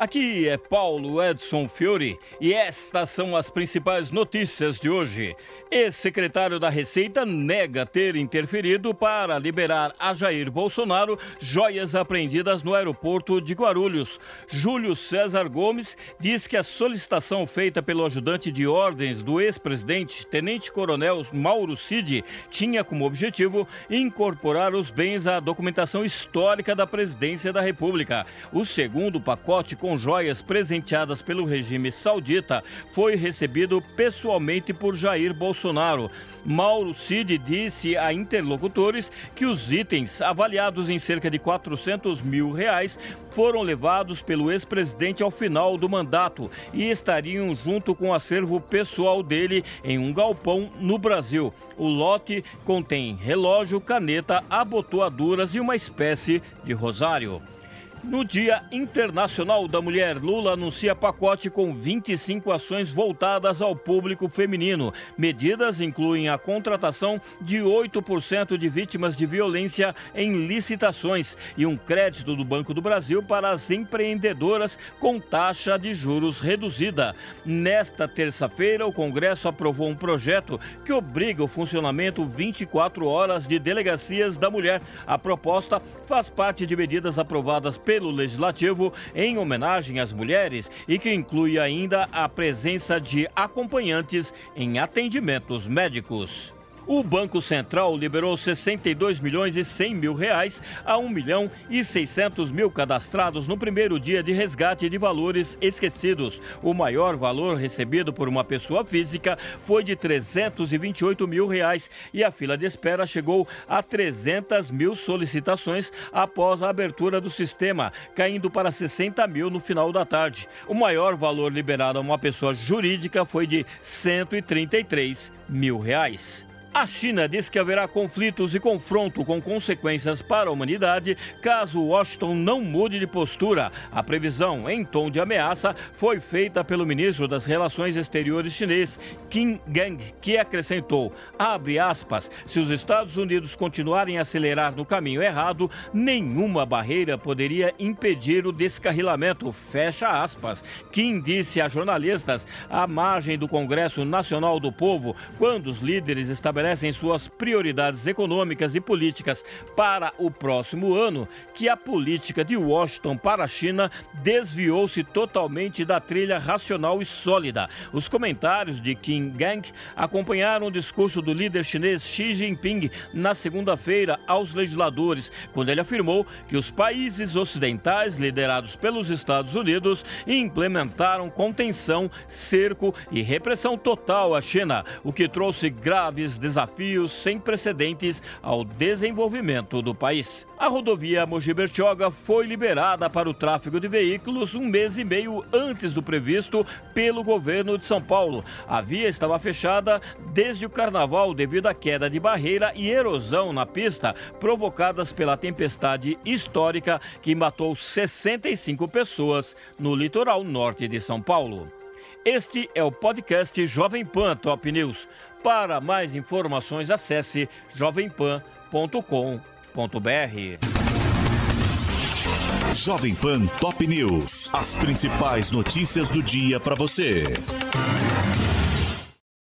Aqui é Paulo Edson Fiore e estas são as principais notícias de hoje. Ex-secretário da Receita nega ter interferido para liberar a Jair Bolsonaro joias apreendidas no aeroporto de Guarulhos. Júlio César Gomes diz que a solicitação feita pelo ajudante de ordens do ex-presidente, tenente-coronel Mauro Cid, tinha como objetivo incorporar os bens à documentação histórica da presidência da República. O segundo pacote com joias presenteadas pelo regime saudita foi recebido pessoalmente por Jair Bolsonaro Bolsonaro. Mauro Cid disse a interlocutores que os itens, avaliados em cerca de 400 mil reais, foram levados pelo ex-presidente ao final do mandato e estariam junto com o acervo pessoal dele em um galpão no Brasil. O lote contém relógio, caneta, abotoaduras e uma espécie de rosário. No Dia Internacional da Mulher, Lula anuncia pacote com 25 ações voltadas ao público feminino. Medidas incluem a contratação de 8% de vítimas de violência em licitações e um crédito do Banco do Brasil para as empreendedoras com taxa de juros reduzida. Nesta terça-feira, o Congresso aprovou um projeto que obriga o funcionamento 24 horas de delegacias da mulher. A proposta faz parte de medidas aprovadas pelo Legislativo em homenagem às mulheres e que inclui ainda a presença de acompanhantes em atendimentos médicos. O Banco Central liberou 62 milhões e 100 mil reais a 1 milhão e 600 mil cadastrados no primeiro dia de resgate de valores esquecidos. O maior valor recebido por uma pessoa física foi de 328 mil reais e a fila de espera chegou a 300 mil solicitações após a abertura do sistema, caindo para 60 mil no final da tarde. O maior valor liberado a uma pessoa jurídica foi de 133 mil reais. A China diz que haverá conflitos e confronto com consequências para a humanidade caso Washington não mude de postura. A previsão, em tom de ameaça, foi feita pelo ministro das Relações Exteriores chinês, Qin Gang, que acrescentou, abre aspas, se os Estados Unidos continuarem a acelerar no caminho errado, nenhuma barreira poderia impedir o descarrilamento, fecha aspas. Kim disse a jornalistas, à margem do Congresso Nacional do Povo, quando os líderes estabelecem estabelecem suas prioridades econômicas e políticas para o próximo ano, que a política de Washington para a China desviou-se totalmente da trilha racional e sólida. Os comentários de Kim Gang acompanharam o discurso do líder chinês Xi Jinping na segunda-feira aos legisladores, quando ele afirmou que os países ocidentais, liderados pelos Estados Unidos, implementaram contenção, cerco e repressão total à China, o que trouxe graves desafios sem precedentes ao desenvolvimento do país. A rodovia Mogi Bertioga foi liberada para o tráfego de veículos um mês e meio antes do previsto pelo governo de São Paulo. A via estava fechada desde o carnaval devido à queda de barreira e erosão na pista provocadas pela tempestade histórica que matou 65 pessoas no litoral norte de São Paulo. Este é o podcast Jovem Pan Top News. Para mais informações, acesse jovempan.com.br. Jovem Pan Top News. As principais notícias do dia para você.